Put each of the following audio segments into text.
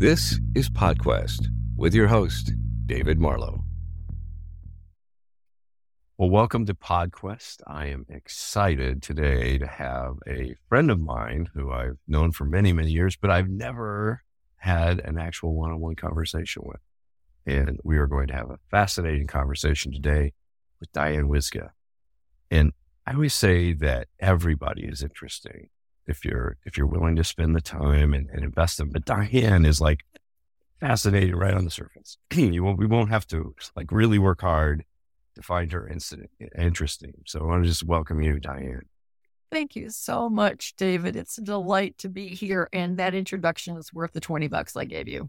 This is PodQuest with your host, David Marlowe. Well, welcome to PodQuest. I am excited today to have a friend of mine who I've known for many, many years, but I've never had an actual one on one conversation with. And we are going to have a fascinating conversation today with Diane Wyzga. And I always say that everybody is interesting if you're if you're willing to spend the time and, and invest them. But Diane is like fascinating right on the surface. you won't we won't have to like really work hard to find her incident interesting. So I want to just welcome you, Diane. Thank you so much, David. It's a delight to be here, and that introduction is worth the twenty bucks I gave you.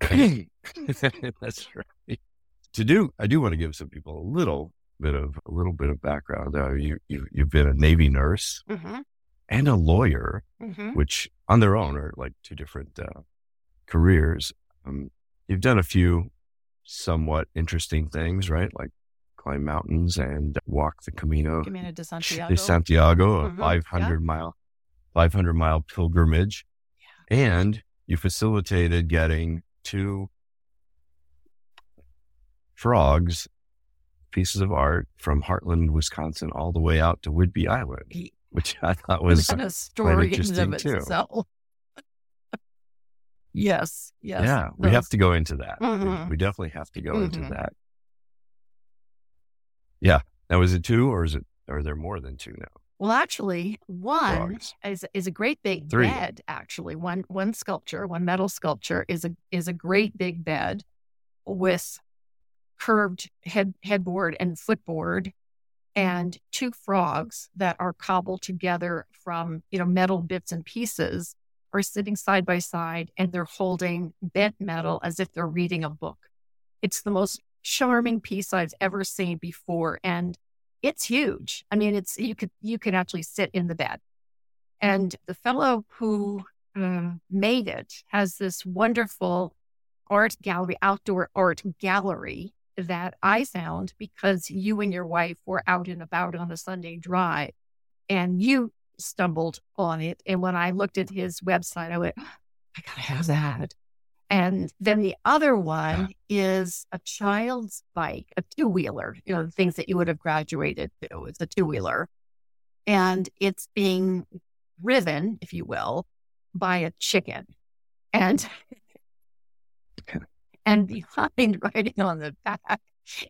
That's right. To do, I do want to give some people a little bit of a little bit of background. Uh, you, you you've been a Navy nurse mm-hmm. and a lawyer, mm-hmm. which on their own are like two different uh, careers. Um, you've done a few somewhat interesting things, right? Like climb mountains and walk the Camino, Camino de Santiago, de Santiago mm-hmm. a 500 yeah. mile, 500 mile pilgrimage. Yeah. And you facilitated getting two frogs, pieces of art from Hartland, Wisconsin, all the way out to Whidbey Island, which I thought was kind a story interesting too. yes, yes. Yeah, we have to go into that. Mm-hmm. We, we, definitely have to go mm-hmm. into that. Yeah. Now, is it two or is it, are there more than two now? Well, actually, one is is a great big Three. bed. Actually, one one sculpture, one metal sculpture is a is a great big bed with curved head headboard and footboard, and two frogs that are cobbled together from you know metal bits and pieces are sitting side by side, and they're holding bent metal as if they're reading a book. It's the most charming piece I've ever seen before, and it's huge. I mean, it's you could you could actually sit in the bed. And the fellow who uh, made it has this wonderful art gallery, outdoor art gallery that I found because you and your wife were out and about on a Sunday drive and you stumbled on it. And when I looked at his website, I went, I gotta have that. And then the other one is a child's bike, a two wheeler, you know, the things that you would have graduated to. It's a two wheeler. And it's being driven, if you will, by a chicken. And and behind writing on the back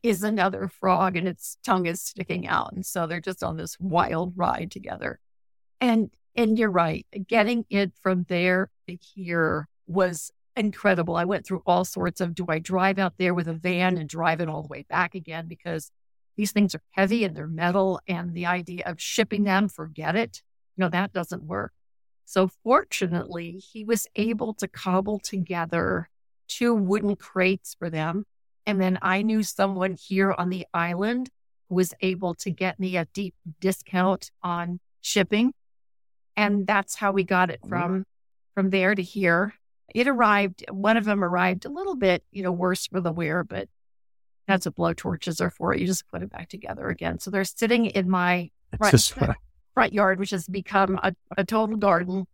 is another frog and its tongue is sticking out. And so they're just on this wild ride together. And and you're right, getting it from there to here was incredible. I went through all sorts of do I drive out there with a van and drive it all the way back again because these things are heavy and they're metal and the idea of shipping them, forget it. You know, that doesn't work. So fortunately, he was able to cobble together two wooden crates for them. And then I knew someone here on the island who was able to get me a deep discount on shipping. And that's how we got it from from there to here it arrived, one of them arrived a little bit, you know, worse for the wear, but that's what blow torches are for. You just put it back together again. So they're sitting in my front, front yard, which has become a, a total garden.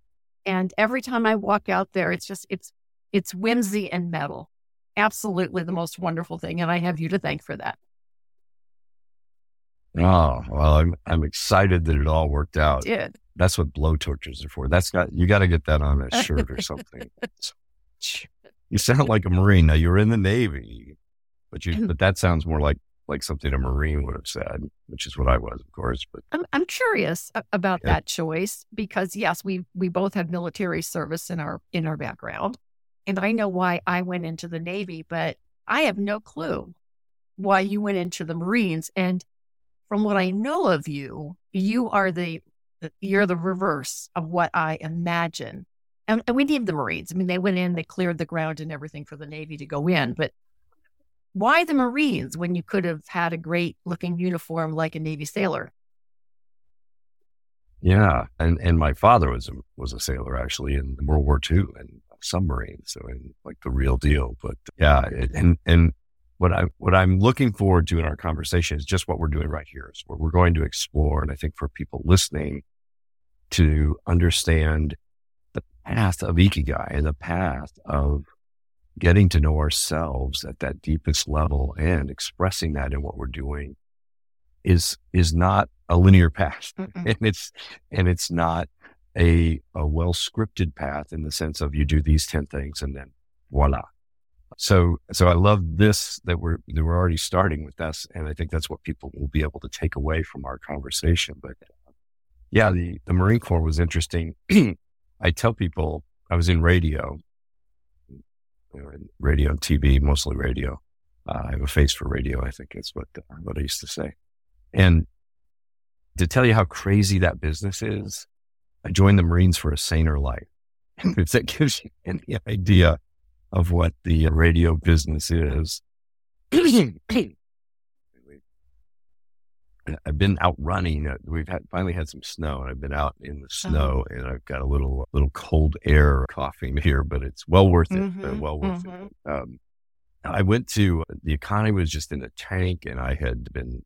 And every time I walk out there, it's just, it's, it's whimsy and metal. Absolutely the most wonderful thing. And I have you to thank for that. Oh, well, I'm, I'm excited that it all worked out. It did. That's what blow torches are for. That's got you got to get that on a shirt or something. you sound like a Marine. Now you're in the Navy, but you mm. but that sounds more like like something a Marine would have said, which is what I was, of course. But I'm I'm curious about yeah. that choice because yes, we we both had military service in our in our background, and I know why I went into the Navy, but I have no clue why you went into the Marines. And from what I know of you, you are the you're the reverse of what I imagine. And, and we need the Marines. I mean, they went in, they cleared the ground and everything for the Navy to go in. But why the Marines when you could have had a great looking uniform like a Navy sailor? Yeah, and and my father was a, was a sailor actually in World War II and submarine, so in like the real deal. But yeah, and and what I what I'm looking forward to in our conversation is just what we're doing right here. Is what we're going to explore, and I think for people listening, to understand the path of ikigai, and the path of getting to know ourselves at that deepest level and expressing that in what we're doing is is not a linear path and it's and it's not a a well scripted path in the sense of you do these 10 things and then voila so so i love this that we're that we're already starting with this and i think that's what people will be able to take away from our conversation but yeah the the marine corps was interesting i tell people i was in radio radio and TV, mostly radio. Uh, I have a face for radio. I think is what what I used to say. And to tell you how crazy that business is, I joined the Marines for a saner life. if that gives you any idea of what the radio business is, I've been out running. Uh, we've had, finally had some snow, and I've been out in the uh-huh. snow, and I've got a little little cold air coughing here, but it's well worth it. Uh, mm-hmm. well worth mm-hmm. it. Um, I went to the economy was just in a tank, and I had been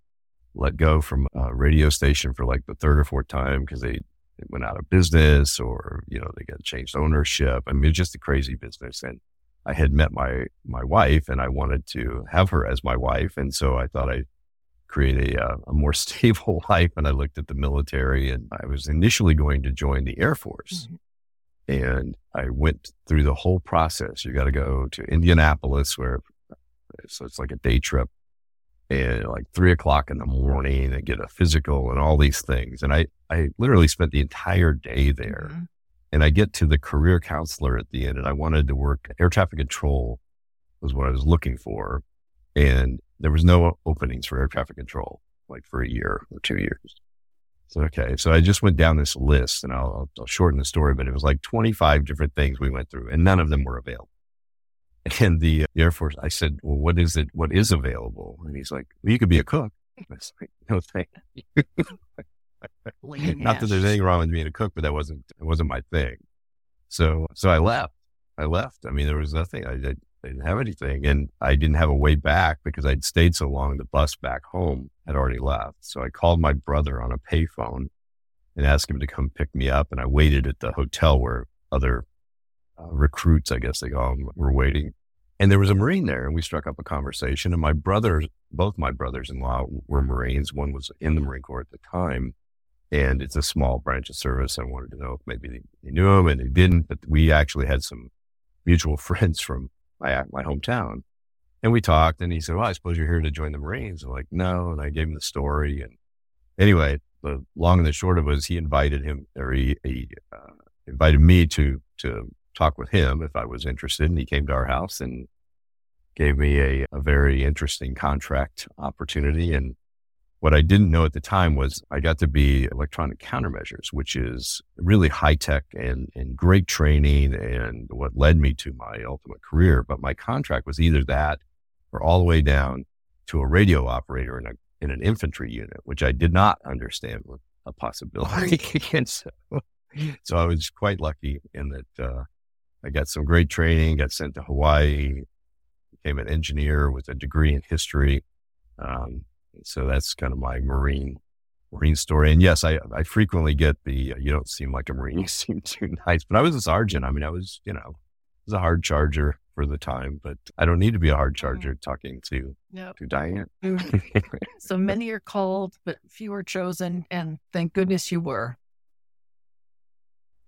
let go from a radio station for like the third or fourth time because they, they went out of business, or you know they got changed ownership. I mean, it's just a crazy business, and I had met my my wife, and I wanted to have her as my wife, and so I thought I'd create a, uh, a more stable life. And I looked at the military and I was initially going to join the Air Force. Mm-hmm. And I went through the whole process. You got to go to Indianapolis where, so it's like a day trip and like three o'clock in the morning and get a physical and all these things. And I, I literally spent the entire day there. Mm-hmm. And I get to the career counselor at the end and I wanted to work air traffic control was what I was looking for. And there was no openings for air traffic control like for a year or two years. So, okay. So I just went down this list and I'll, I'll, shorten the story, but it was like 25 different things we went through and none of them were available. And the, the Air Force, I said, well, what is it? What is available? And he's like, well, you could be a cook. I was like, no, thank you. Not that there's anything wrong with being a cook, but that wasn't, it wasn't my thing. So, so I left. I left. I mean, there was nothing. I, I I didn't have anything. And I didn't have a way back because I'd stayed so long. The bus back home had already left. So I called my brother on a payphone and asked him to come pick me up. And I waited at the hotel where other uh, recruits, I guess they call them, were waiting. And there was a Marine there, and we struck up a conversation. And my brothers, both my brothers in law were Marines. One was in the Marine Corps at the time. And it's a small branch of service. I wanted to know if maybe they, they knew him and they didn't, but we actually had some mutual friends from my my hometown. And we talked, and he said, "Well, I suppose you're here to join the Marines." I'm like, "No," and I gave him the story. And anyway, the long and the short of it was, he invited him, or he, he uh, invited me to to talk with him if I was interested. And he came to our house and gave me a, a very interesting contract opportunity. And what I didn't know at the time was I got to be electronic countermeasures, which is really high tech and, and great training and what led me to my ultimate career. But my contract was either that or all the way down to a radio operator in a in an infantry unit, which I did not understand was a possibility. so, so I was quite lucky in that uh, I got some great training, got sent to Hawaii, became an engineer with a degree in history. Um, so that's kind of my Marine Marine story. And yes, I I frequently get the uh, you don't seem like a Marine, you seem too nice. But I was a sergeant. I mean, I was you know was a hard charger for the time, but I don't need to be a hard mm-hmm. charger mm-hmm. talking to yep. to Diane. Mm-hmm. so many are called, but few are chosen, and thank goodness you were.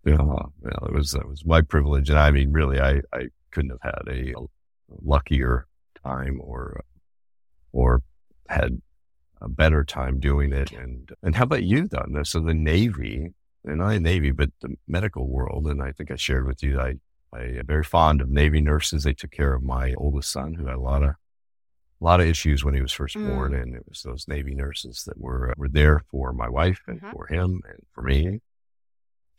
Yeah, well, it was it was my privilege, and I mean, really, I I couldn't have had a, luckier time or or had a better time doing it. And and how about you, though? So the Navy, and not the Navy, but the medical world. And I think I shared with you, I I am very fond of Navy nurses. They took care of my oldest son, who had a lot of a lot of issues when he was first mm. born, and it was those Navy nurses that were were there for my wife and mm-hmm. for him and for me.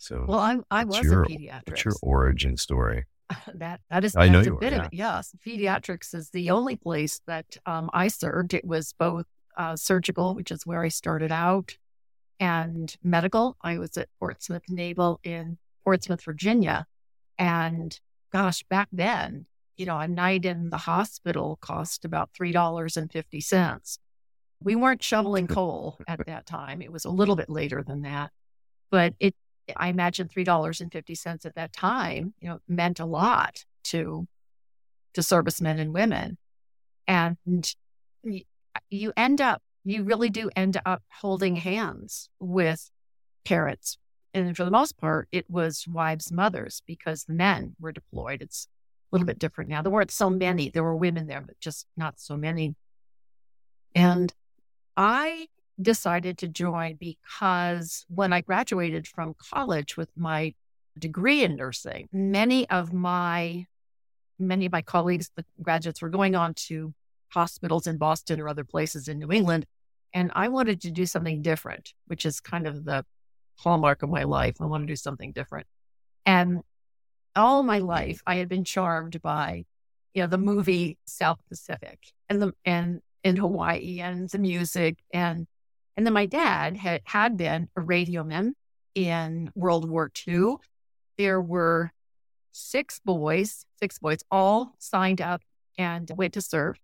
So, well, I I was your, a pediatric. What's your origin story? that that is I know a bit were, yeah. of it. Yes, pediatrics is the only place that um, I served. It was both uh, surgical, which is where I started out, and medical. I was at Portsmouth Naval in Portsmouth, Virginia. And gosh, back then, you know, a night in the hospital cost about $3.50. We weren't shoveling coal at that time. It was a little bit later than that. But it I imagine $3.50 at that time, you know, meant a lot to to servicemen and women. And you end up, you really do end up holding hands with parents. And for the most part, it was wives, mothers, because the men were deployed. It's a little bit different now. There weren't so many. There were women there, but just not so many. And I decided to join because when I graduated from college with my degree in nursing, many of my many of my colleagues, the graduates, were going on to hospitals in Boston or other places in New England. And I wanted to do something different, which is kind of the hallmark of my life. I want to do something different. And all my life, I had been charmed by, you know, the movie South Pacific and the and in Hawaii and the music and and then my dad had had been a radioman in World War II. There were six boys, six boys, all signed up and went to serve.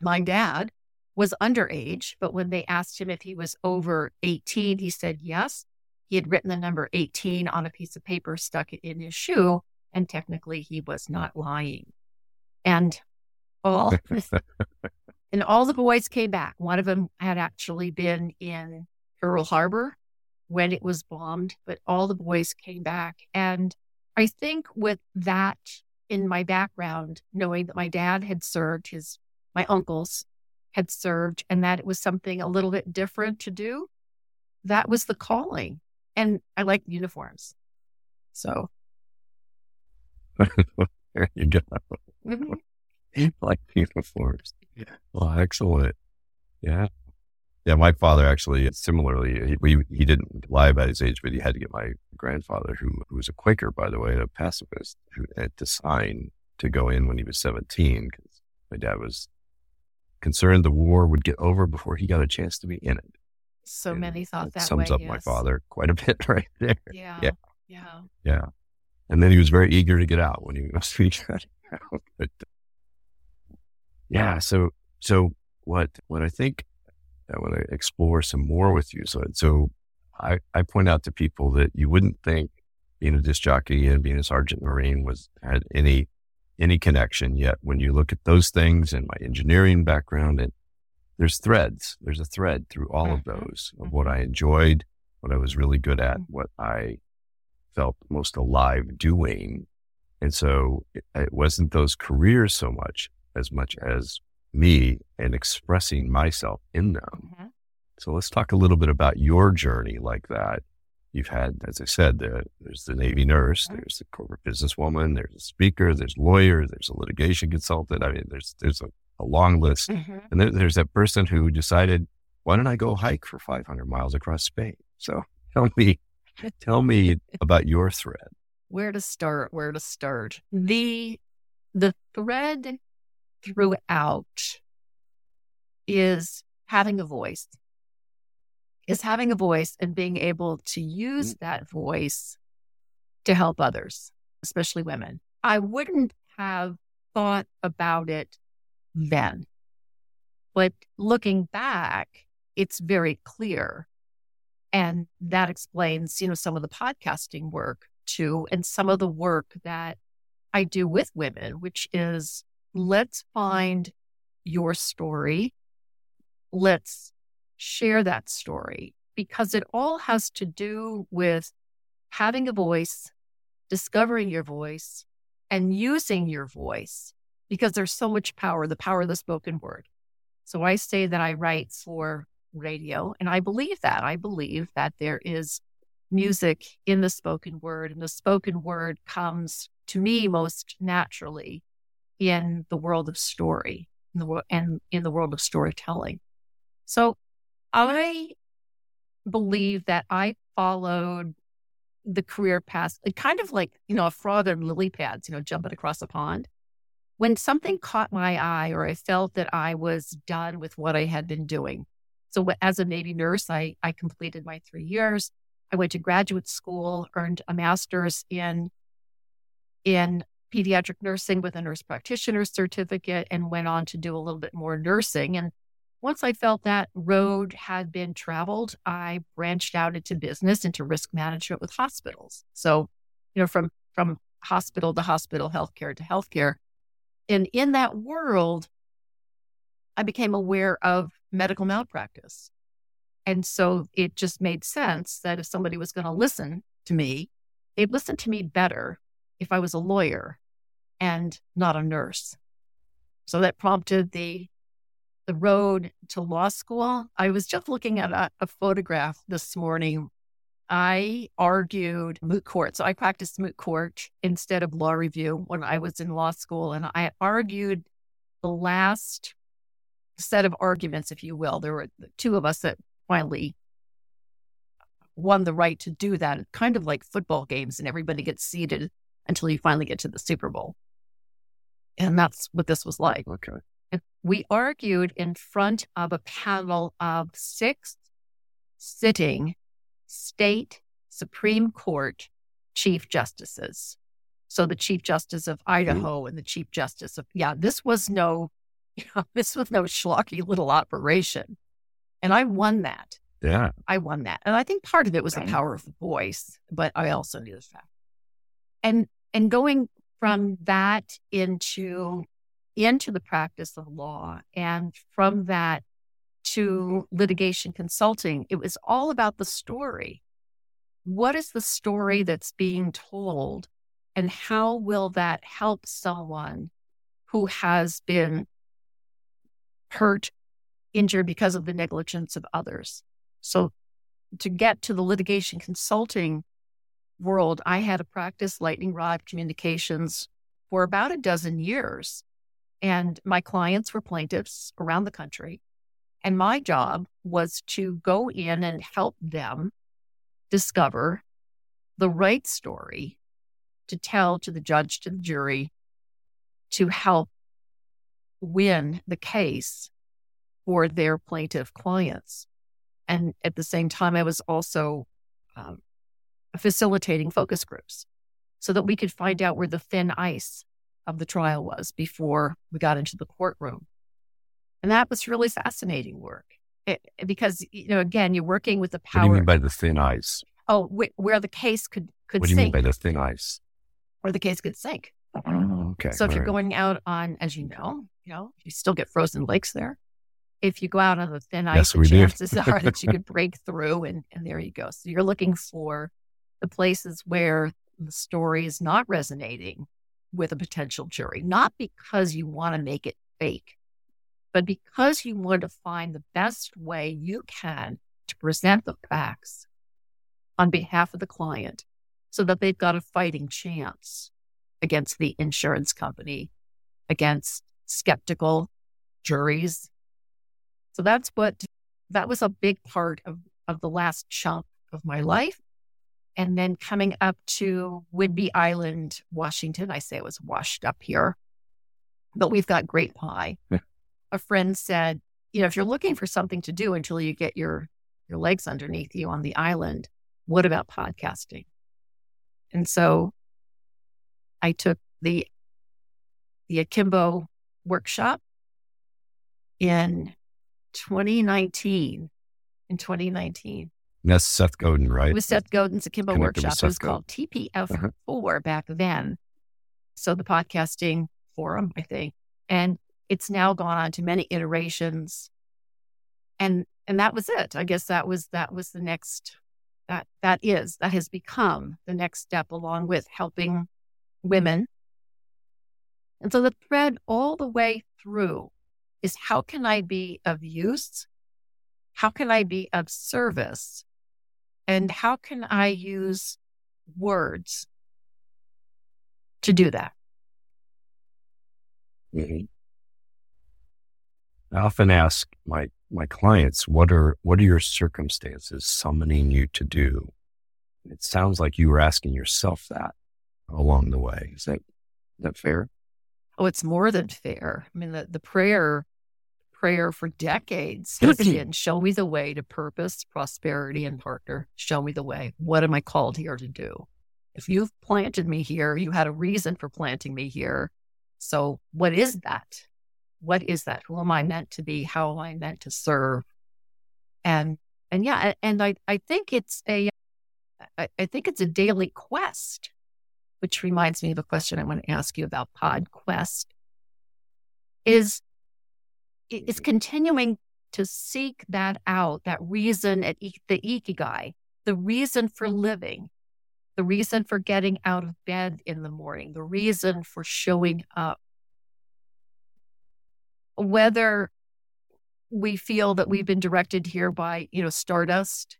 My dad was underage, but when they asked him if he was over 18, he said yes. He had written the number 18 on a piece of paper, stuck it in his shoe, and technically he was not lying. And all and all the boys came back. One of them had actually been in Pearl Harbor when it was bombed, but all the boys came back. And I think with that in my background, knowing that my dad had served, his my uncles had served, and that it was something a little bit different to do, that was the calling. And I like uniforms. So there you go. Mm-hmm. like uniforms. Yeah. Well, excellent. Yeah. Yeah, my father actually similarly, he, he didn't lie about his age, but he had to get my grandfather, who, who was a Quaker, by the way, and a pacifist, who had to sign to go in when he was 17 because my dad was concerned the war would get over before he got a chance to be in it. So and many thought that sums way, up yes. my father quite a bit right there. Yeah. Yeah. Yeah. Yeah. And then he was very eager to get out when he was speaking. but yeah, so so what what I think I want to explore some more with you. So, so I, I point out to people that you wouldn't think being a disc jockey and being a sergeant marine was had any any connection yet. When you look at those things and my engineering background, and there's threads. There's a thread through all of mm-hmm. those of what I enjoyed, what I was really good at, what I felt most alive doing. And so it, it wasn't those careers so much as much as me and expressing myself in them. Mm-hmm. So let's talk a little bit about your journey like that. You've had, as I said, the, there's the Navy nurse, mm-hmm. there's the corporate businesswoman, there's a speaker, there's lawyer, there's a litigation consultant. I mean, there's there's a, a long list, mm-hmm. and then there's that person who decided, why don't I go hike for 500 miles across Spain? So tell me, tell me about your thread. Where to start? Where to start? The the thread throughout is having a voice, is having a voice and being able to use mm. that voice to help others, especially women. I wouldn't have thought about it then. But looking back, it's very clear. And that explains, you know, some of the podcasting work too, and some of the work that I do with women, which is let's find your story. Let's share that story because it all has to do with having a voice, discovering your voice, and using your voice because there's so much power, the power of the spoken word. So I say that I write for radio, and I believe that. I believe that there is music in the spoken word, and the spoken word comes to me most naturally in the world of story in the and in the world of storytelling. So I believe that I followed the career path, kind of like, you know, a frog on lily pads, you know, jumping across a pond. When something caught my eye or I felt that I was done with what I had been doing. So as a Navy nurse, I, I completed my three years. I went to graduate school, earned a master's in in pediatric nursing with a nurse practitioner certificate and went on to do a little bit more nursing. And once I felt that road had been traveled, I branched out into business, into risk management with hospitals. So, you know, from from hospital to hospital, healthcare to healthcare. And in that world, I became aware of medical malpractice. And so it just made sense that if somebody was going to listen to me, they'd listen to me better if I was a lawyer and not a nurse. So that prompted the the road to law school. I was just looking at a, a photograph this morning. I argued moot court. So I practiced moot court instead of law review when I was in law school. And I argued the last set of arguments, if you will. There were two of us that finally won the right to do that. kind of like football games, and everybody gets seated until you finally get to the Super Bowl. And that's what this was like. Okay. And we argued in front of a panel of six sitting state Supreme Court chief justices. So the chief justice of Idaho and the chief justice of yeah, this was no, you know, this was no schlocky little operation. And I won that. Yeah. I won that. And I think part of it was the power of the voice, but I also knew the fact. And and going from that into into the practice of law and from that to litigation consulting, it was all about the story. What is the story that's being told? And how will that help someone who has been hurt injured because of the negligence of others. So, to get to the litigation consulting world, I had to practice lightning rod communications for about a dozen years. And my clients were plaintiffs around the country. And my job was to go in and help them discover the right story to tell to the judge, to the jury, to help win the case for their plaintiff clients. And at the same time, I was also um, facilitating focus groups so that we could find out where the thin ice of the trial was before we got into the courtroom. And that was really fascinating work it, because, you know, again, you're working with the power. What do you mean by the thin ice? Oh, wh- where the case could, could What do you sink. mean by the thin ice? Where the case could sink. Oh, okay. So if All you're right. going out on, as you know, you know, you still get frozen lakes there. If you go out on the thin ice, Yes, the chances are that you could break through, and, and there you go. So you're looking for the places where the story is not resonating with a potential jury, not because you want to make it fake, but because you want to find the best way you can to present the facts on behalf of the client so that they've got a fighting chance against the insurance company, against skeptical juries. So that's what that was a big part of, of the last chunk of my life. And then coming up to Whidbey Island, Washington, I say it was washed up here, but we've got great pie. Yeah. A friend said, you know, if you're looking for something to do until you get your your legs underneath you on the island, what about podcasting? And so I took the the Akimbo workshop in 2019. In 2019, And that's Seth Godin, right? it was Seth Godin's Akimbo workshop. It was called TPF4 Uh-huh. back then. So the podcasting forum, I think, and it's now gone on to many iterations. And and that was it. I guess that was that was the next that that is that has become the next step along with helping women. And so the thread all the way through is how can I be of use? How can I be of service? And how can I use words to do that? Mhm. I often ask my my clients, what are what are your circumstances summoning you to do? It sounds like you were asking yourself that along the way. Is that is that fair? Oh, it's more than fair. I mean, the, the prayer, prayer for decades has been show me the way to purpose, prosperity, and partner. Show me the way. What am I called here to do? If you've planted me here, you had a reason for planting me here. So what is that? what is that? Who am I meant to be? How am I meant to serve? And and yeah, and I, I think it's a I, I think it's a daily quest, which reminds me of a question I want to ask you about PodQuest. Is is mm-hmm. continuing to seek that out, that reason at the ikigai, the reason for mm-hmm. living, the reason for getting out of bed in the morning, the reason for showing up. Whether we feel that we've mm-hmm. been directed here by, you know, stardust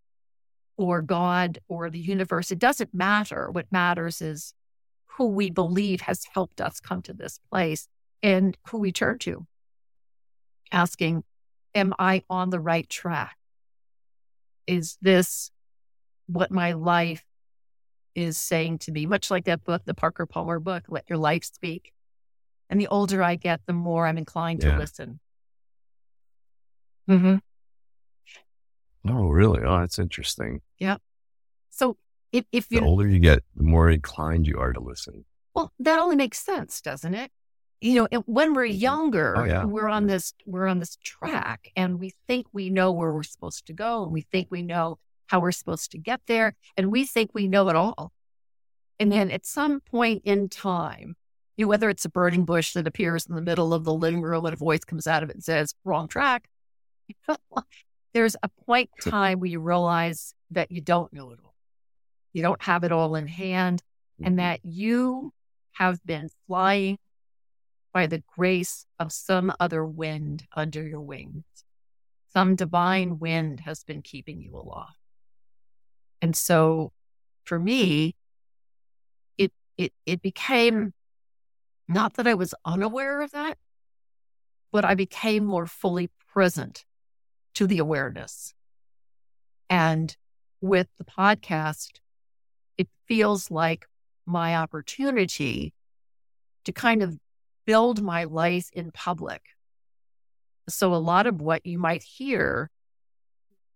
or God or the universe, it doesn't matter. What matters is who we believe has helped us come to this place and who we turn to, asking, Am I on the right track? Is this what my life is saying to me, much like that book, the Parker Palmer book, Let Your Life Speak. And the older I get, the more I'm inclined yeah. to listen. Mm-hmm. Oh, really? Oh, that's interesting. Yeah. So if, if you the older you get, the more inclined you are to listen. Well, that only makes sense, doesn't it? You know, when we're mm-hmm. younger, oh, yeah. we're on this we're on this track, and we think we know where we're supposed to go, and we think we know how we're supposed to get there. And we think we know it all. And then at some point in time, you know, whether it's a burning bush that appears in the middle of the living room and a voice comes out of it and says, wrong track, there's a point in time where you realize that you don't know it all. You don't have it all in hand, and mm-hmm. that you have been flying by the grace of some other wind under your wings. Some divine wind has been keeping you aloft. And so for me, it it it became not that I was unaware of that, but I became more fully present to the awareness. And with the podcast, it feels like my opportunity to kind of build my life in public. So a lot of what you might hear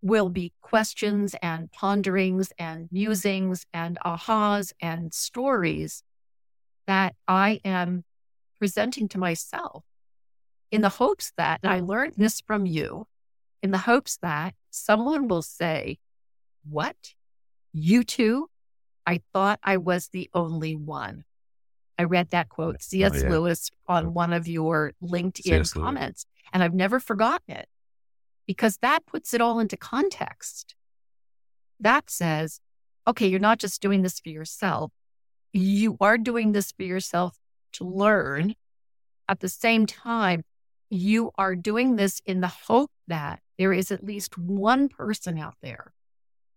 will be questions and ponderings and musings and ahas and stories that I am presenting to myself in the hopes that, and I learned this from you, in the hopes that someone will say, What? You too? I thought I was the only one. I read that quote, C.S. Oh, yeah. Lewis, on one of your LinkedIn comments, and I've never forgotten it because that puts it all into context. That says, okay, you're not just doing this for yourself, you are doing this for yourself to learn. At the same time, you are doing this in the hope that there is at least one person out there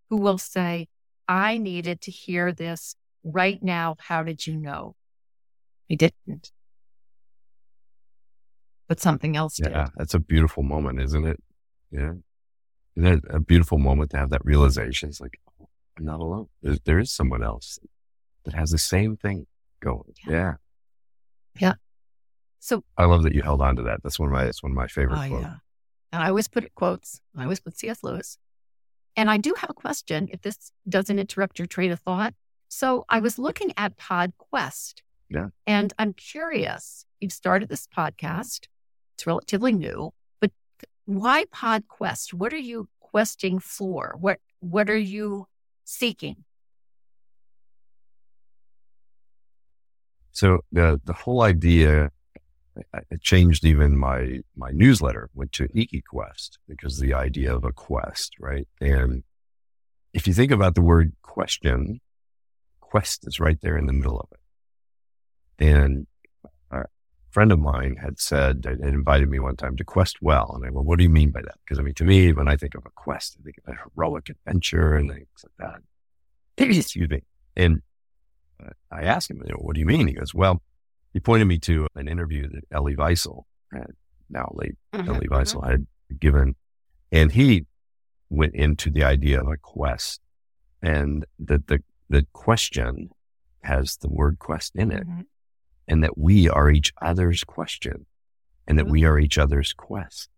who will say, I needed to hear this right now. How did you know? I didn't. But something else yeah, did. Yeah, that's a beautiful moment, isn't it? Yeah. Isn't that a beautiful moment to have that realization? It's like, oh, I'm not alone. There's, there is someone else that has the same thing going. Yeah. yeah. yeah. So I love that you held on to that. That's one of my, that's one of my favorite oh, quotes. Yeah. And I always put it quotes. I always put C.S. Lewis. And I do have a question if this doesn't interrupt your train of thought. So I was looking at PodQuest. Yeah. And I'm curious. You've started this podcast. It's relatively new but why PodQuest? What are you questing for? What what are you seeking? So the the whole idea it changed even my my newsletter went to IkiQuest because the idea of a quest, right? And if you think about the word question, quest is right there in the middle of it. And a friend of mine had said, had invited me one time to quest well. And I go, what do you mean by that? Because I mean, to me, when I think of a quest, I think of a heroic adventure and things like that. Excuse me. And uh, I asked him, you know, what do you mean? He goes, well, he pointed me to an interview that Elie Wiesel, now late mm-hmm, Elie mm-hmm. Had given. And he went into the idea of a quest and that the, the question has the word quest in it. Mm-hmm and that we are each other's question and that we mm-hmm. are each other's quest.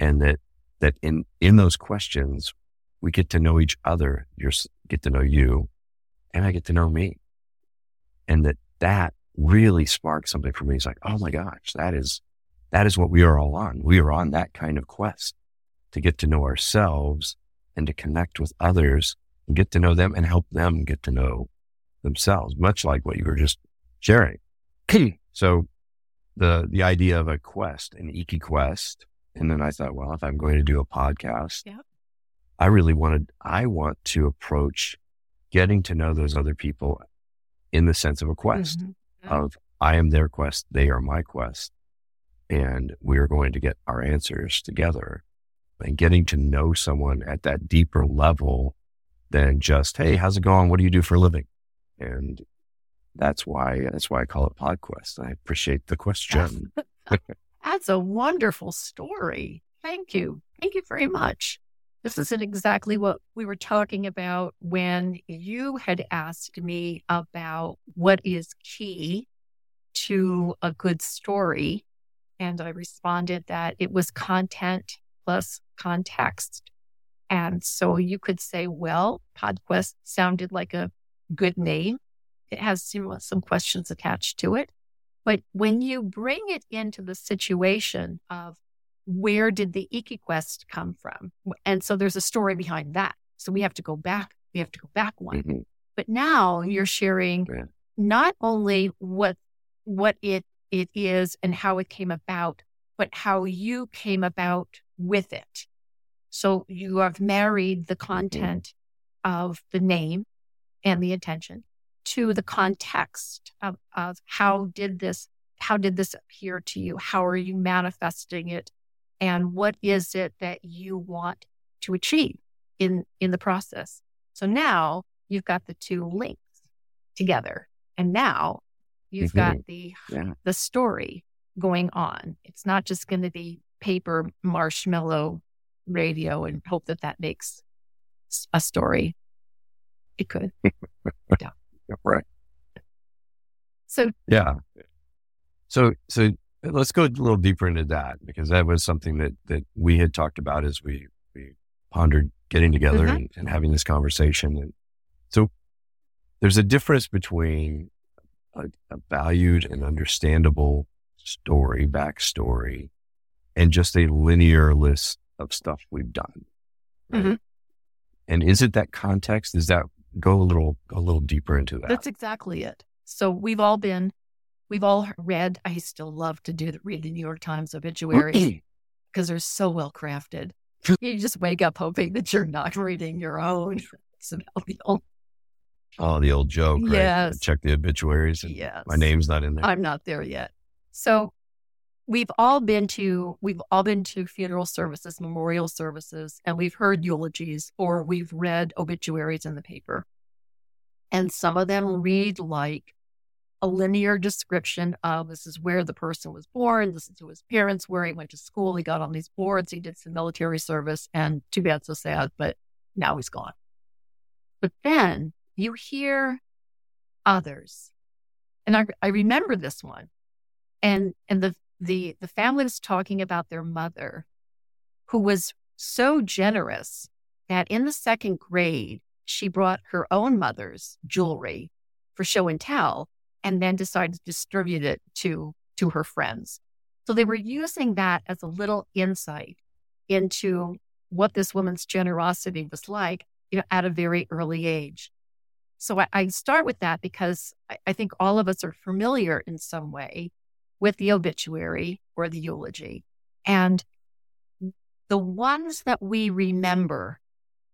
And that, that in, in those questions, we get to know each other. You get to know you and I get to know me. And that that really sparked something for me. It's like, oh my gosh, that is, that is what we are all on. We are on that kind of quest to get to know ourselves and to connect with others and get to know them and help them get to know themselves, much like what you were just sharing. So the, the idea of a quest, an Iki quest. And then I thought, well, if I'm going to do a podcast, yeah. I really wanted, I want to approach getting to know those other people in the sense of a quest mm-hmm. of I am their quest. They are my quest. And we are going to get our answers together and getting to know someone at that deeper level than just, Hey, how's it going? What do you do for a living? And that's why, that's why I call it PodQuest. I appreciate the question. that's a wonderful story. Thank you. Thank you very much. This isn't exactly what we were talking about when you had asked me about what is key to a good story. And I responded that it was content plus context. And so you could say, well, PodQuest sounded like a good name. It has some, some questions attached to it. But when you bring it into the situation of where did the Quest come from? And so there's a story behind that. So we have to go back. We have to go back one. Mm-hmm. But now you're sharing yeah. not only what what it it is and how it came about, but how you came about with it. So you have married the mm-hmm. content mm-hmm. of the name and the intention to the context of, of how did this how did this appear to you? How are you manifesting it? and what is it that you want to achieve in in the process so now you've got the two links together and now you've mm-hmm. got the yeah. the story going on it's not just going to be paper marshmallow radio and hope that that makes a story it could yeah right so yeah so so let's go a little deeper into that because that was something that that we had talked about as we we pondered getting together mm-hmm. and, and, having this conversation. And so there's a difference between a, a valued and understandable story, backstory, and just a linear list of stuff we've done. Right? Mm-hmm. And is it that context? Is that go a little a little deeper into that? That's exactly it. So we've all been We've all read, I still love to do the, read the New York Times obituaries because they're so well crafted. You just wake up hoping that you're not reading your own. Oh, the old joke, right? Yes. Check the obituaries. yes. My name's not in there. I'm not there yet. So we've all been to we've all been to funeral services, memorial services, and we've heard eulogies or we've read obituaries in the paper. And some of them read like a linear description of this is where the person was born, this is who his parents were, he went to school, he got on these boards, he did some military service, and too bad, so sad, but now he's gone. But then you hear others. And I, I remember this one. And and the the the family was talking about their mother, who was so generous that in the second grade, she brought her own mother's jewelry for show and tell and then decided to distribute it to, to her friends. So they were using that as a little insight into what this woman's generosity was like you know, at a very early age. So I, I start with that because I, I think all of us are familiar in some way with the obituary or the eulogy. And the ones that we remember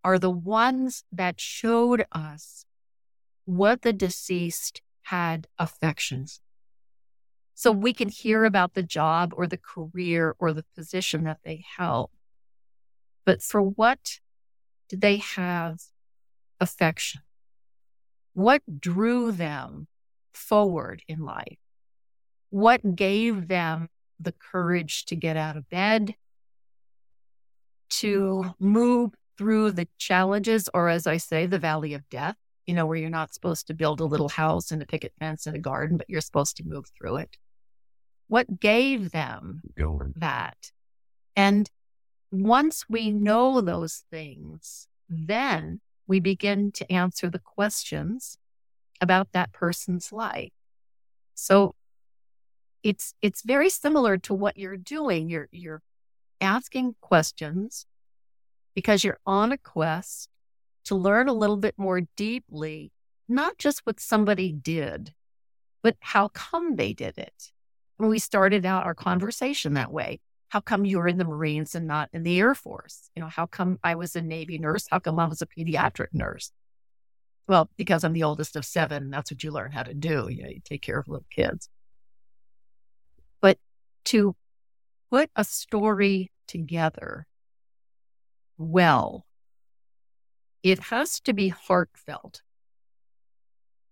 are the ones that showed us what the deceased had affections. So we can hear about the job or the career or the position that they held. But for what did they have affection? What drew them forward in life? What gave them the courage to get out of bed, to move through the challenges, or as I say, the valley of death? you know, where you're not supposed to build a little house and a picket fence and a garden, but you're supposed to move through it. What gave them Going. that? And once we know those things, then we begin to answer the questions about that person's life. So it's it's very similar to what you're doing. You're you're asking questions because you're on a quest to learn a little bit more deeply, not just what somebody did, but how come they did it. And we started out our conversation that way. How come you were in the Marines and not in the Air Force? You know, how come I was a Navy nurse? How come I was a pediatric nurse? Well, because I'm the oldest of seven, that's what you learn how to do. You, know, you take care of little kids. To put a story together well, it has to be heartfelt.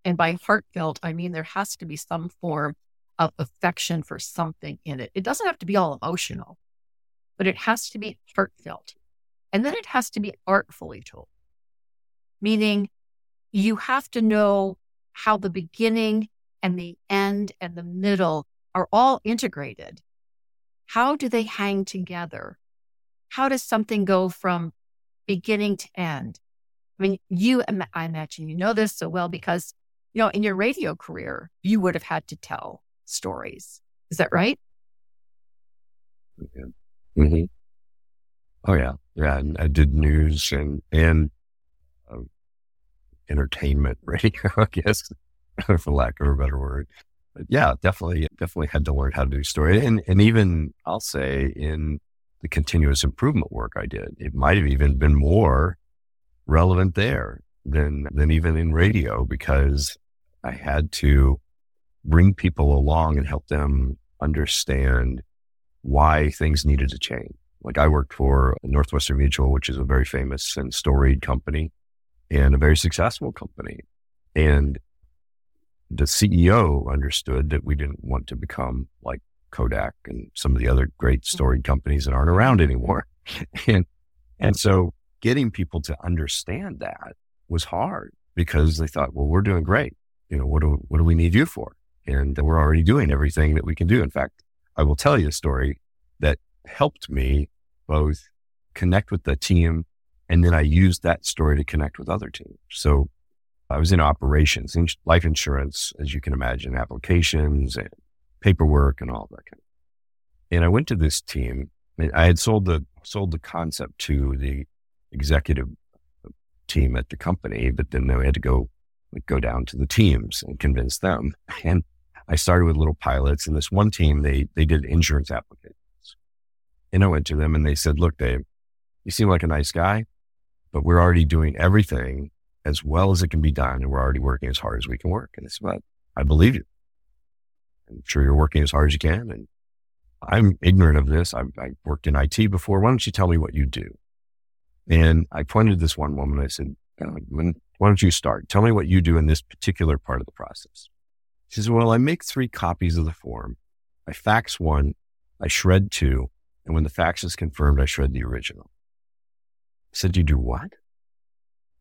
And by heartfelt, I mean there has to be some form of affection for something in it. It doesn't have to be all emotional, but it has to be heartfelt. And then it has to be artfully told, meaning you have to know how the beginning and the end and the middle are all integrated. How do they hang together? How does something go from beginning to end? I mean, you, I imagine you know this so well because, you know, in your radio career, you would have had to tell stories. Is that right? Mm-hmm. Oh yeah, yeah. I did news and and uh, entertainment radio, I guess, for lack of a better word. Yeah, definitely, definitely had to learn how to do story, and and even I'll say in the continuous improvement work I did, it might have even been more relevant there than than even in radio because I had to bring people along and help them understand why things needed to change. Like I worked for Northwestern Mutual, which is a very famous and storied company and a very successful company. And the CEO understood that we didn't want to become like Kodak and some of the other great mm-hmm. storied companies that aren't around anymore. and, and so getting people to understand that was hard because they thought, well, we're doing great. You know, what do, what do we need you for? And we're already doing everything that we can do. In fact, I will tell you a story that helped me both connect with the team and then I used that story to connect with other teams. So I was in operations, in life insurance, as you can imagine, applications and paperwork and all that kind of. And I went to this team. I had sold the sold the concept to the executive team at the company, but then they had to go like, go down to the teams and convince them. And I started with little pilots. And this one team, they they did insurance applications. And I went to them and they said, "Look, Dave, you seem like a nice guy, but we're already doing everything as well as it can be done, and we're already working as hard as we can work." And it's about, I believe you. I'm sure you're working as hard as you can, and I'm ignorant of this. I've, I've worked in IT before. Why don't you tell me what you do? And I pointed this one woman. I said, why don't you start? Tell me what you do in this particular part of the process. She says, well, I make three copies of the form. I fax one, I shred two, and when the fax is confirmed, I shred the original. I said, you do what?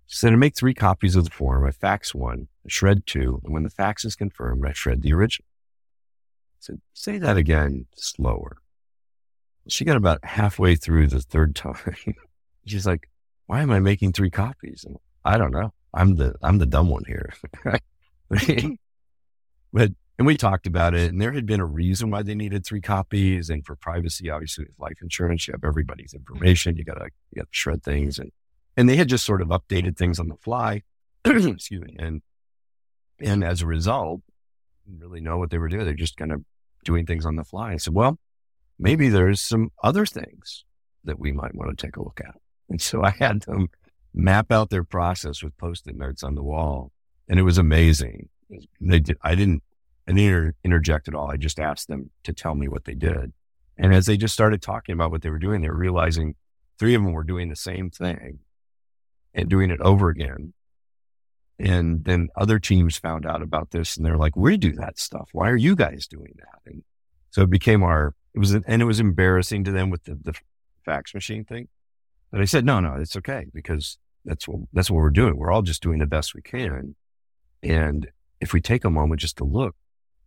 Said, I make three copies of the form. I fax one, I shred two, and when the fax is confirmed, I shred the original. I said, say that again slower. She got about halfway through the third time. She's like, why am I making three copies? And I don't know. I'm the, I'm the dumb one here. but, and we talked about it and there had been a reason why they needed three copies. And for privacy, obviously with life insurance, you have everybody's information. You gotta, you gotta shred things and, and they had just sort of updated things on the fly. Excuse me. And, and as a result, didn't really know what they were doing. They're just kind of doing things on the fly. I said, well, maybe there's some other things that we might want to take a look at. And so I had them map out their process with post-it notes on the wall. And it was amazing. They did, I didn't, I didn't inter- interject at all. I just asked them to tell me what they did. And as they just started talking about what they were doing, they were realizing three of them were doing the same thing and doing it over again. And then other teams found out about this and they're like, we do that stuff. Why are you guys doing that? And so it became our, it was, and it was embarrassing to them with the, the fax machine thing. But I said, no, no, it's okay because that's what, that's what we're doing. We're all just doing the best we can. And if we take a moment just to look,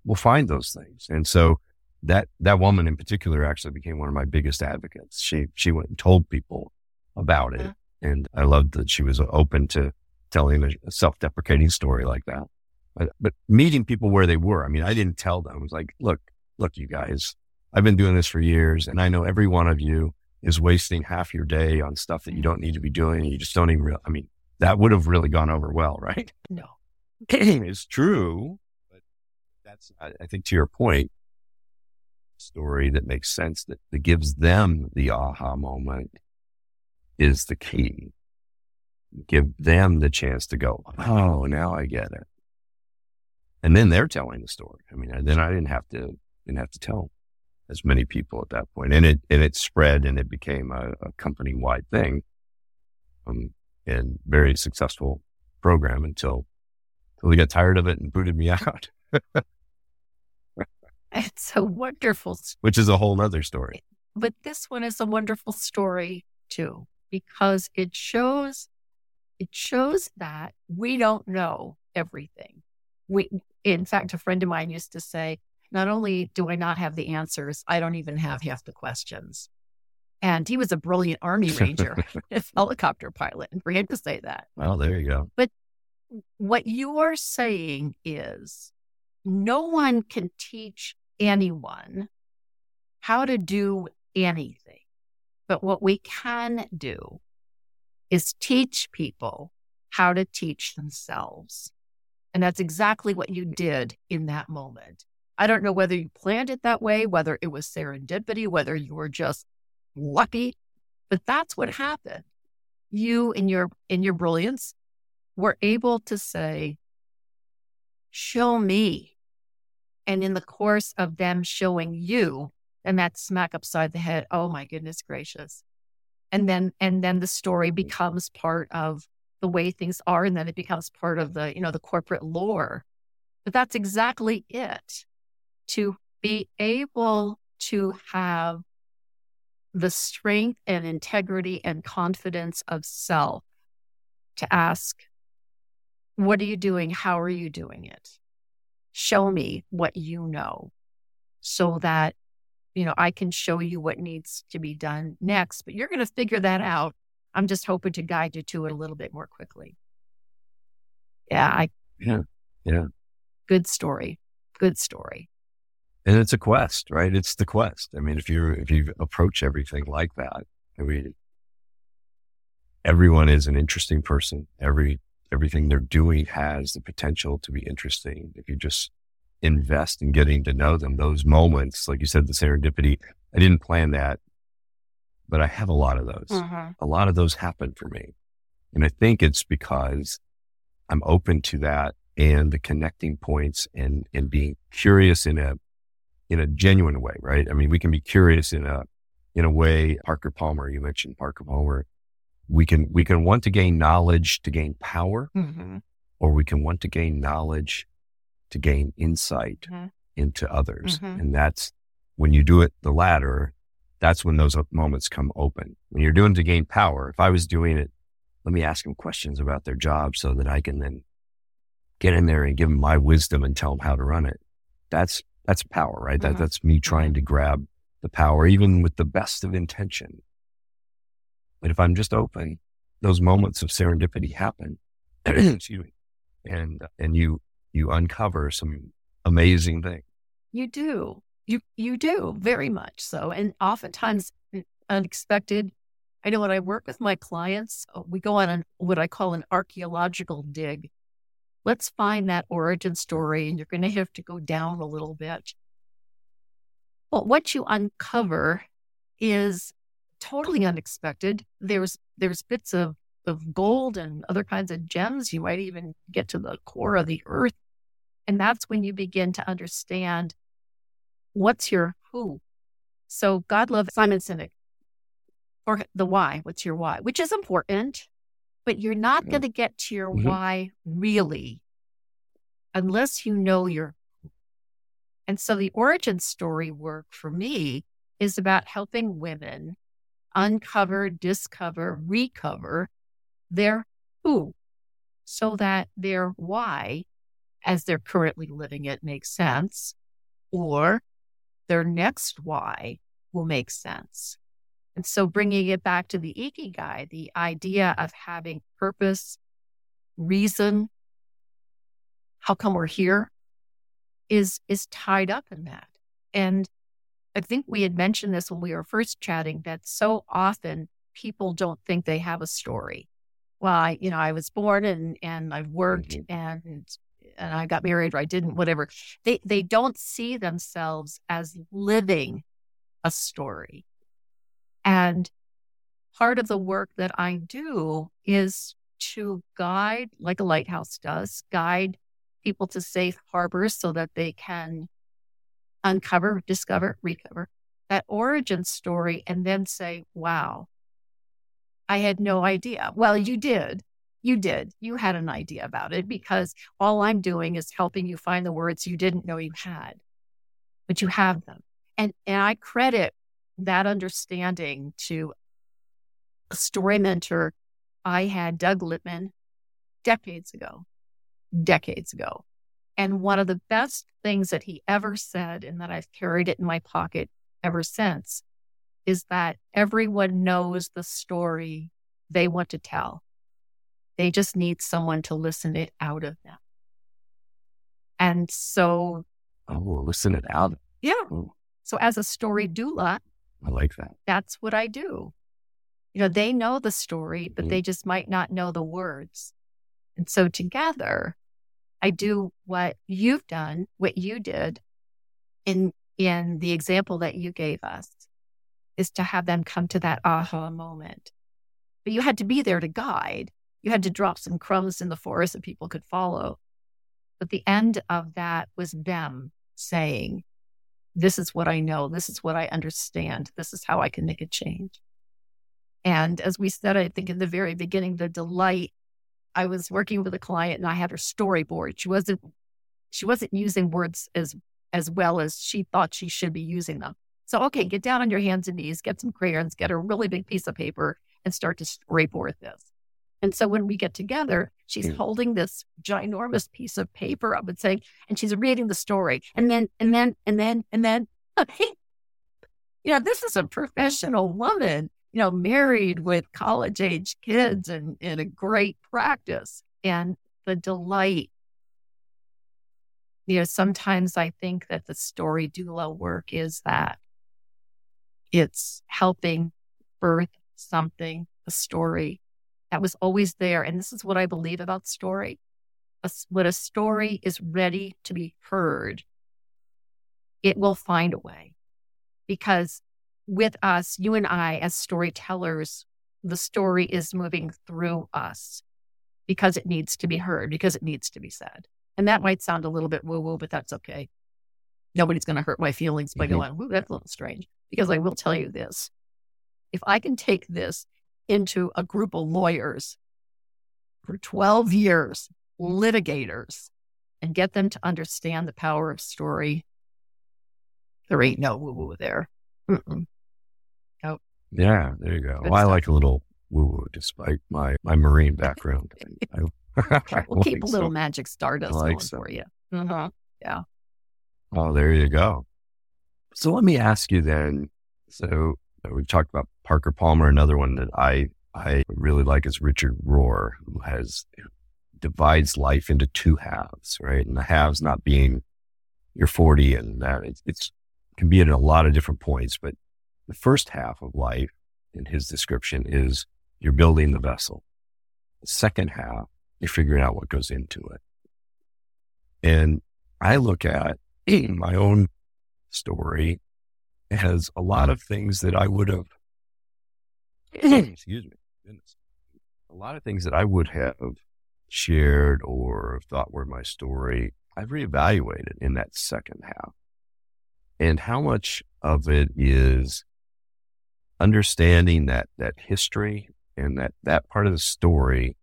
we'll find those things. And so that, that woman in particular actually became one of my biggest advocates. She, she went and told people about it. Mm-hmm. And I loved that she was open to telling a self-deprecating story like that. But, but meeting people where they were, I mean, I didn't tell them. I was like, look, look, you guys, I've been doing this for years and I know every one of you is wasting half your day on stuff that you don't need to be doing. And you just don't even real. I mean, that would have really gone over well, right? No, it's true. But that's, I, I think to your point, story that makes sense that, that gives them the aha moment is the key. Give them the chance to go, oh, now I get it. And then they're telling the story. I mean, then I didn't have to didn't have to tell as many people at that point, and it and it spread and it became a, a company wide thing, um, and very successful program until until they got tired of it and booted me out. it's a wonderful, which is a whole other story. But this one is a wonderful story too because it shows it shows that we don't know everything. We, in fact, a friend of mine used to say, not only do I not have the answers, I don't even have half the questions. And he was a brilliant Army Ranger, a helicopter pilot, and for him to say that. Well, there you go. But what you are saying is no one can teach anyone how to do anything. But what we can do is teach people how to teach themselves. And that's exactly what you did in that moment. I don't know whether you planned it that way, whether it was serendipity, whether you were just lucky, but that's what happened. You in your in your brilliance were able to say, show me. And in the course of them showing you, and that smack upside the head. Oh my goodness gracious. And then and then the story mm-hmm. becomes part of the way things are and then it becomes part of the, you know, the corporate lore. But that's exactly it. To be able to have the strength and integrity and confidence of self to ask, what are you doing? How are you doing it? Show me what you know so that you know, I can show you what needs to be done next, but you're going to figure that out. I'm just hoping to guide you to it a little bit more quickly. Yeah, I Yeah. Yeah. Good story. Good story. And it's a quest, right? It's the quest. I mean, if you if you approach everything like that, I mean everyone is an interesting person. Every everything they're doing has the potential to be interesting if you just invest in getting to know them. Those moments, like you said, the serendipity, I didn't plan that, but I have a lot of those. Uh-huh. A lot of those happen for me. And I think it's because I'm open to that and the connecting points and, and being curious in a, in a genuine way, right? I mean, we can be curious in a, in a way, Parker Palmer, you mentioned Parker Palmer. We can, we can want to gain knowledge to gain power, mm-hmm. or we can want to gain knowledge to gain insight mm-hmm. into others. Mm-hmm. And that's when you do it the latter, that's when those moments come open. When you're doing to gain power, if I was doing it, let me ask them questions about their job so that I can then get in there and give them my wisdom and tell them how to run it. That's, that's power, right? Mm-hmm. That, that's me trying mm-hmm. to grab the power, even with the best of intention. But if I'm just open, those moments of serendipity happen. excuse me. And, and you, you uncover some amazing things. You do. You you do very much so, and oftentimes unexpected. I know when I work with my clients, uh, we go on an, what I call an archaeological dig. Let's find that origin story, and you're going to have to go down a little bit. But what you uncover is totally unexpected. There's there's bits of of gold and other kinds of gems. You might even get to the core of the earth. And that's when you begin to understand what's your who. So God loved Simon Sinek or the why. What's your why? Which is important, but you're not mm-hmm. going to get to your mm-hmm. why really unless you know your and so the origin story work for me is about helping women uncover, discover, recover their who so that their why, as they're currently living it, makes sense, or their next why will make sense. And so bringing it back to the Ikigai, the idea of having purpose, reason, how come we're here is, is tied up in that. And I think we had mentioned this when we were first chatting that so often people don't think they have a story. Well, I, you know, I was born and and I've worked mm-hmm. and and I got married or I didn't, whatever. They they don't see themselves as living a story. And part of the work that I do is to guide, like a lighthouse does, guide people to safe harbors so that they can uncover, discover, recover that origin story and then say, wow, I had no idea. Well, you did. You did. You had an idea about it because all I'm doing is helping you find the words you didn't know you had, but you have them. And, and I credit that understanding to a story mentor I had, Doug Lipman, decades ago, decades ago. And one of the best things that he ever said, and that I've carried it in my pocket ever since, is that everyone knows the story they want to tell. They just need someone to listen it out of them. And so. Oh, listen it out. Yeah. Oh. So as a story doula, I like that. That's what I do. You know, they know the story, but mm-hmm. they just might not know the words. And so together, I do what you've done, what you did in in the example that you gave us is to have them come to that aha moment. But you had to be there to guide. You had to drop some crumbs in the forest that people could follow. But the end of that was them saying, This is what I know. This is what I understand. This is how I can make a change. And as we said, I think in the very beginning, the delight I was working with a client and I had her storyboard. She wasn't she wasn't using words as as well as she thought she should be using them. So okay, get down on your hands and knees, get some crayons, get a really big piece of paper and start to storyboard this. And so when we get together, she's mm. holding this ginormous piece of paper up and saying, and she's reading the story. And then, and then, and then, and then, okay. You know, this is a professional woman you know, married with college age kids and in a great practice and the delight. You know, sometimes I think that the story doula work is that it's helping birth something, a story that was always there. And this is what I believe about story. A, when a story is ready to be heard, it will find a way because with us, you and I, as storytellers, the story is moving through us because it needs to be heard, because it needs to be said. And that might sound a little bit woo woo, but that's okay. Nobody's going to hurt my feelings by mm-hmm. going, woo, that's a little strange. Because I will tell you this if I can take this into a group of lawyers for 12 years, litigators, and get them to understand the power of story, there ain't no woo woo there. Mm-mm. Yeah, there you go. Well, I like a little woo woo despite my, my marine background. I, I we'll keep a little so. magic stardust like going so. for you. Uh-huh. Yeah. Oh, there you go. So let me ask you then. So uh, we've talked about Parker Palmer. Another one that I I really like is Richard Rohr, who has divides life into two halves, right? And the halves not being you're 40 and that it's, it's can be at a lot of different points, but the first half of life, in his description, is you're building the vessel. The second half, you're figuring out what goes into it. And I look at my own story has a lot mm-hmm. of things that I would have, excuse me, goodness, a lot of things that I would have shared or thought were my story, I've reevaluated in that second half. And how much of it is understanding that that history and that that part of the story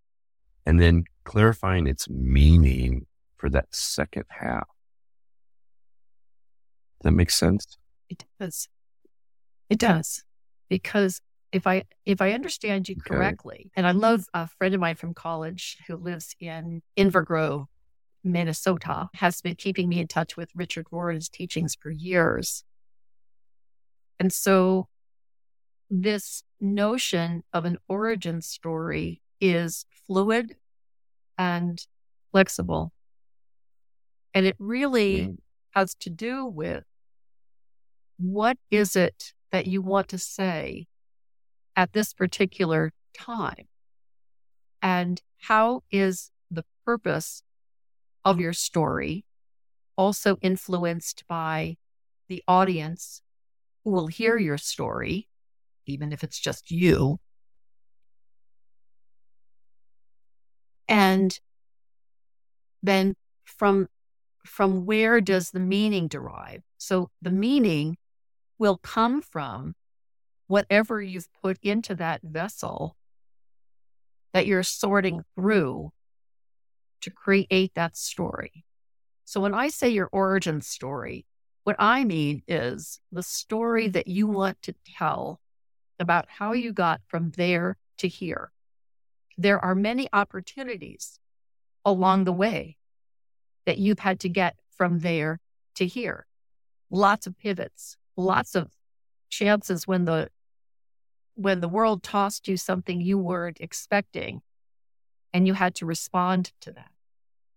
and then clarifying its meaning for that second half that makes sense it does it does because if i if i understand you okay. correctly and i love a friend of mine from college who lives in inver grove minnesota has been keeping me in touch with richard Rohr's teachings for years and so this notion of an origin story is fluid and flexible. And it really. Has to do with what is it that you want to say at this particular time? And how is the purpose of your story also influenced by the audience who will hear your story, even if it's just you? And then from from where does the meaning derive? So the meaning will come from whatever you've put into that vessel that you're sorting through to create that story. So when I say your origin story, what I mean is the story that you want to tell about how you got from there to here. There are many opportunities along the way that you've had to get from there to here. Lots of pivots, lots of chances when the when the world tossed you something you weren't expecting and you had to respond to that.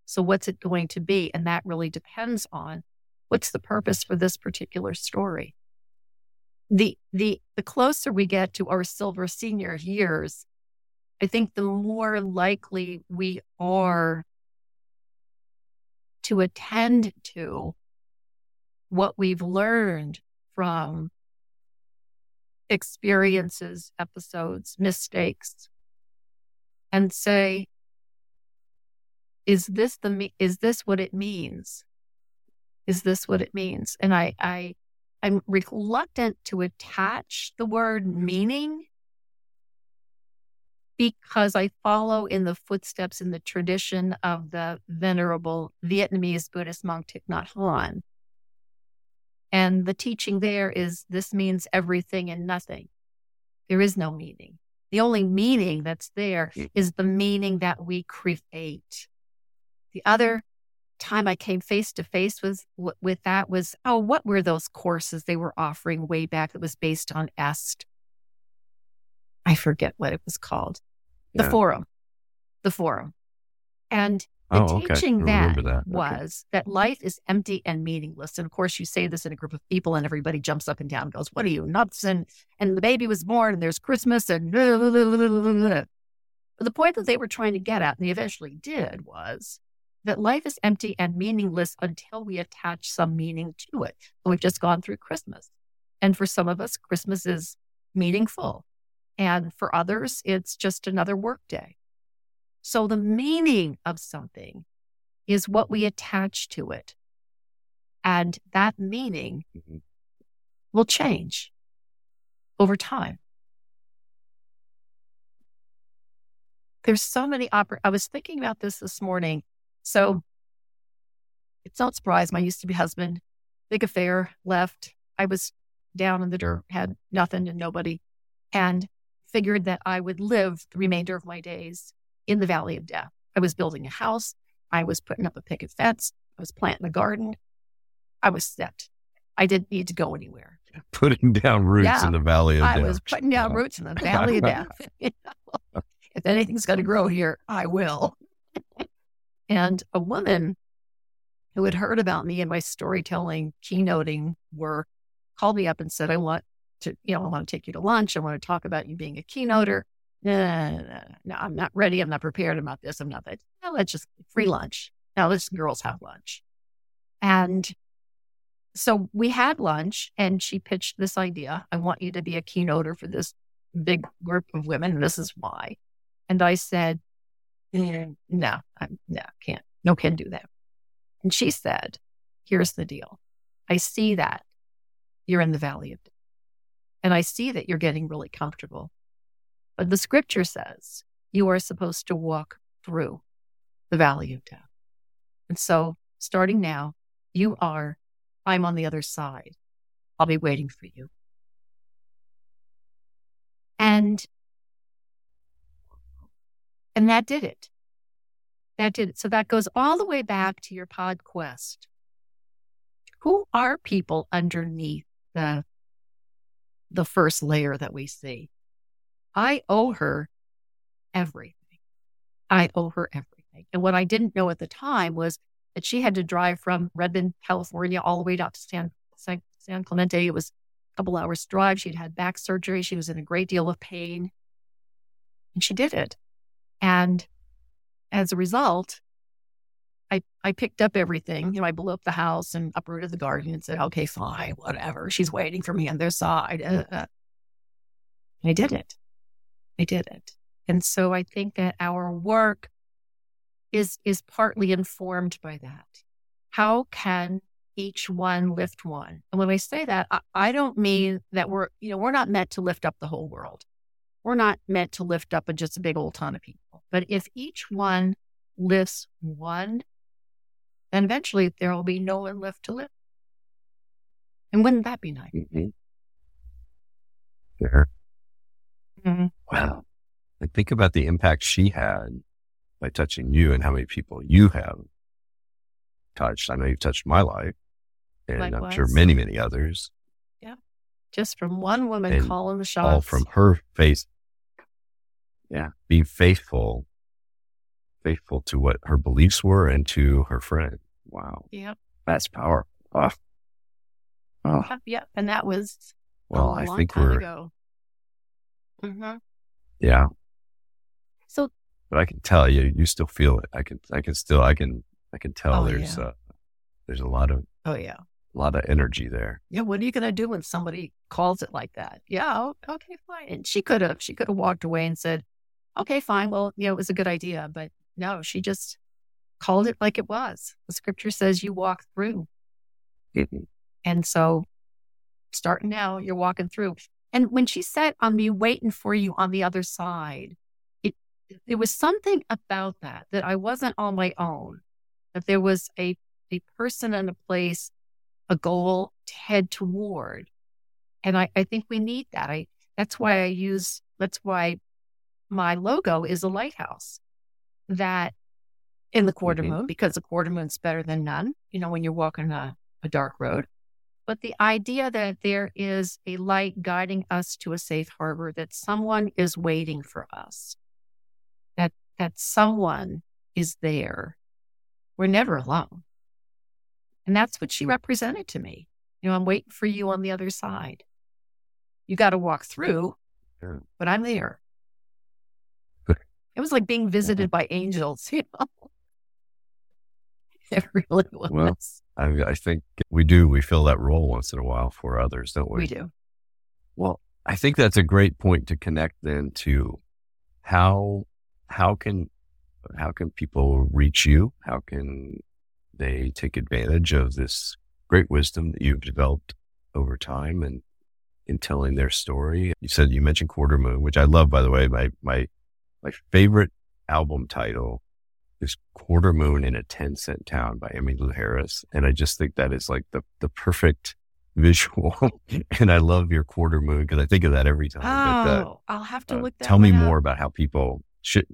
So what's it going to be? And that really depends on what's the purpose for this particular story. The the the closer we get to our silver senior years, I think the more likely we are to attend to what we've learned from experiences, episodes, mistakes, and say, is this the me? is this what it means? Is this what it means? And I I I'm reluctant to attach the word meaning because I follow in the footsteps in the tradition of the venerable Vietnamese Buddhist monk Thich Nhat Hanh. And the teaching there is this means everything and nothing. There is no meaning. The only meaning that's there mm. the meaning that we create. The other time I came face to face with with that was oh, what were those courses they were offering way back that was based on Est? I forget what it was called the yeah. forum, the forum. And the oh, teaching okay. that, that, was okay. that life is empty and meaningless. And of course, you say this in a group of people, and everybody jumps up and down and goes, What are you, nuts? And, and the baby was born, and there's Christmas, and blah, blah, blah, but the point that they were trying to get at, and they eventually did, was that life is empty and meaningless until we attach some meaning to it. And we've just gone through Christmas. And for some of us, Christmas is meaningful. And for others, it's just another workday. So the meaning of something is what we attach to it. And that meaning mm-hmm. will change over time. There's so many oppor- I was thinking about this this morning. So it's not surprise. My used to be husband, big affair, left. I was down in the dirt, had nothing and nobody. And figured that I would live the remainder of my days in the valley of death. I was building a house. I was putting up a picket fence. I was planting a garden. I was set. I didn't need to go anywhere. Putting down roots yeah, in the valley of I death. I was putting down roots in the valley of death. if anything's going to grow here, I will. and a woman who had heard about me and my storytelling, keynoting work called me up and said, I want to, you know, I want to take you to lunch. I want to talk about you being a keynoter. No, no, no, I'm not ready. I'm not prepared about this. I'm not that. No, let's just free lunch. Now let's girls have lunch. And so we had lunch and she pitched this idea. I want you to be a keynoter for this big group of women. And this is why. And I said, mm, no, I'm, no, can't. No, can do that. And she said, here's the deal. I see that you're in the valley of death. And I see that you're getting really comfortable. But the scripture says you are supposed to walk through the valley of death. And so, starting now, you are, I'm on the other side. I'll be waiting for you. And and that did it. That did it. So that goes all the way back to your PodQuest. Who are people underneath the the first layer that we see. I owe her everything. I owe her everything. And what I didn't know at the time was that she had to drive from Redmond, California, all the way down to San San, San Clemente. It was a couple hours drive. She'd had back surgery. She was in a great deal of pain. And she did it. And as a result, I, I picked up everything. You know, I blew up the house and uprooted the garden and said, okay, fine, whatever. She's waiting for me on their side. Uh, uh. I did it. I did it. And so I think that our work is is partly informed by that. How can each one lift one? And when I say that, I, I don't mean that we're, you know, we're not meant to lift up the whole world. We're not meant to lift up a, just a big old ton of people. But if each one lifts one, then eventually there will be no one left to live. And wouldn't that be nice? Mm-hmm. There. Mm-hmm. Wow. Like think about the impact she had by touching you and how many people you have touched. I know you've touched my life and Likewise. I'm sure many, many others. Yeah. Just from one woman and calling the shots. All from her face. Yeah. Be faithful, faithful to what her beliefs were and to her friend. Wow. Yep. That's powerful. Oh. Oh. Yep. And that was well, I think we're ago. Mm-hmm. Yeah. So but I can tell you, you still feel it. I can, I can still, I can, I can tell oh, there's, yeah. uh, there's a lot of, oh yeah, a lot of energy there. Yeah. What are you going to do when somebody calls it like that? Yeah. Okay, fine. And she could have, she could have walked away and said, okay, fine. Well, you know, it was a good idea, but no, she just called it like it was. The scripture says you walk through. Mm-hmm. And so starting now, you're walking through. And when she said, I'm be waiting for you on the other side, it there was something about that that I wasn't on my own, that there was a, a person and a place, a goal to head toward. And I, I think we need that. I that's why I use that's why my logo is a lighthouse. That in the quarter mm-hmm. moon, because the quarter moon's better than none, you know, when you're walking a, a dark road. But the idea that there is a light guiding us to a safe harbor, that someone is waiting for us, that that someone is there. We're never alone. And that's what she represented to me. You know, I'm waiting for you on the other side. You got to walk through, but I'm there. It was like being mm-hmm. visited by angels, you know. It really was. Well, I, I think we do. We fill that role once in a while for others, don't we? We do. Well, I think that's a great point to connect then to how how can how can people reach you? How can they take advantage of this great wisdom that you've developed over time and in telling their story? You said you mentioned Quarter Moon, which I love, by the way. My my my favorite album title is Quarter Moon in a 10 Cent Town by Emmylou Harris. And I just think that is like the, the perfect visual. and I love your quarter moon because I think of that every time. Oh, but, uh, oh, I'll have to uh, look that Tell me up. more about how people should.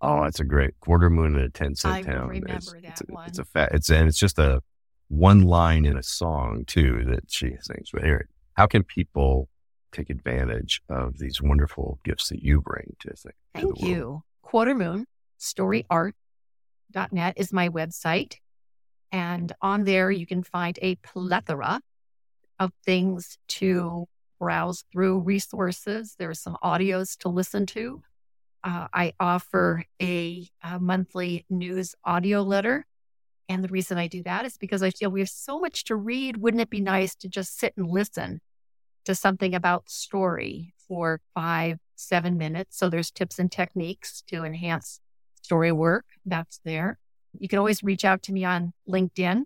Oh, it's a great quarter moon in a 10 cent I town. remember it's, that it's a, one. It's a fat, it's, and it's just a one line in a song too that she sings. But here, how can people take advantage of these wonderful gifts that you bring to, the, Thank you. Quarter moon storyart.net is my website. And on there, you can find a plethora of things to browse through resources. There's some audios to listen to. Uh, I offer a, a monthly news audio letter. And the reason I do that is because I feel we have so much to read. Wouldn't it be nice to just sit and listen to something about story for five, seven minutes? So there's tips and techniques to enhance story work. That's there. You can always reach out to me on LinkedIn.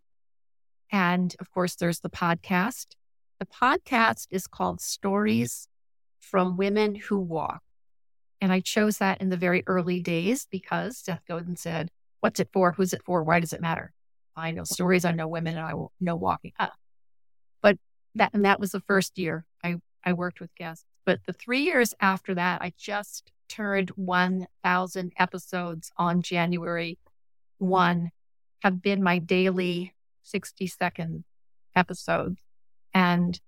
And of course, there's the podcast. The podcast is called Stories from Women Who Walk. And I chose that in the very early days because Seth Godin said, What's it for? Who's it for? Why does it matter? I know stories, I know women, and I know walking up. That, and that was the first year I, I worked with guests. But the three years after that, I just turned 1,000 episodes on January 1 have been my daily 60 second episodes. And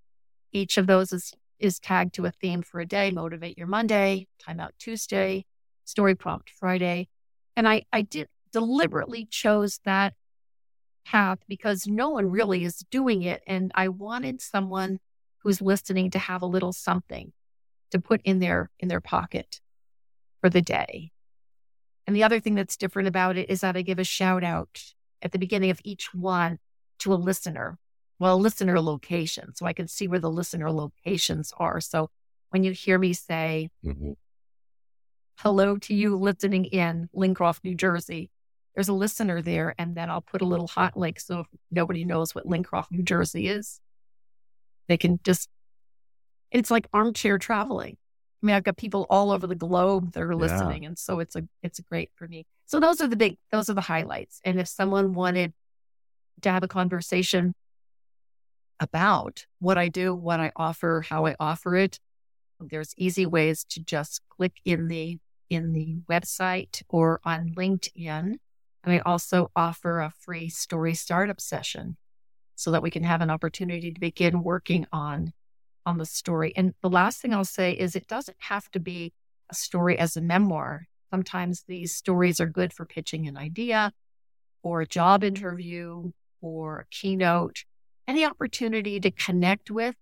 each of those is, is tagged to a theme for a day, motivate your Monday, timeout Tuesday, story prompt Friday. And I, I did deliberately chose that path because no one really is doing it. And I wanted someone who's listening to have a little something to put in their in their pocket for the day. And the other thing that's different about it is that I give a shout out at the beginning of each one to a listener. Well, a listener location. So I can see where the listener locations are. So when you hear me say, mm-hmm. hello to you listening in Lincroft, New Jersey, there's a listener there. And then I'll put a little hot link. So if nobody knows what Lincroft, New Jersey is, they can just, it's like armchair traveling. I mean, I've got people all over the globe that are listening. Yeah. And so it's a, it's great for me. So those are the big, those are the highlights. And if someone wanted to have a conversation about what I do, what I offer, how I offer it, there's easy ways to just click in the, in the website or on LinkedIn and I also offer a free story startup session so that we can have an opportunity to begin working on on the story. And the last thing I'll say is it doesn't have to be a story as a memoir. Sometimes these stories are good for pitching an idea or a job interview or a keynote. Any opportunity to connect with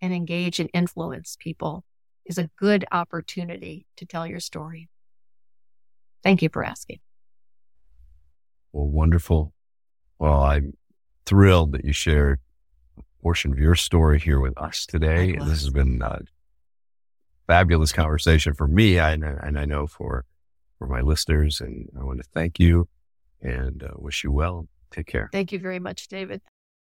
and engage and influence people is a good opportunity to tell your story. Thank you for asking. Well, wonderful. Well, I'm thrilled that you shared a portion of your story here with us today. This has been a fabulous conversation for me, and, and I know for for my listeners. And I want to thank you and uh, wish you well. Take care. Thank you very much, David.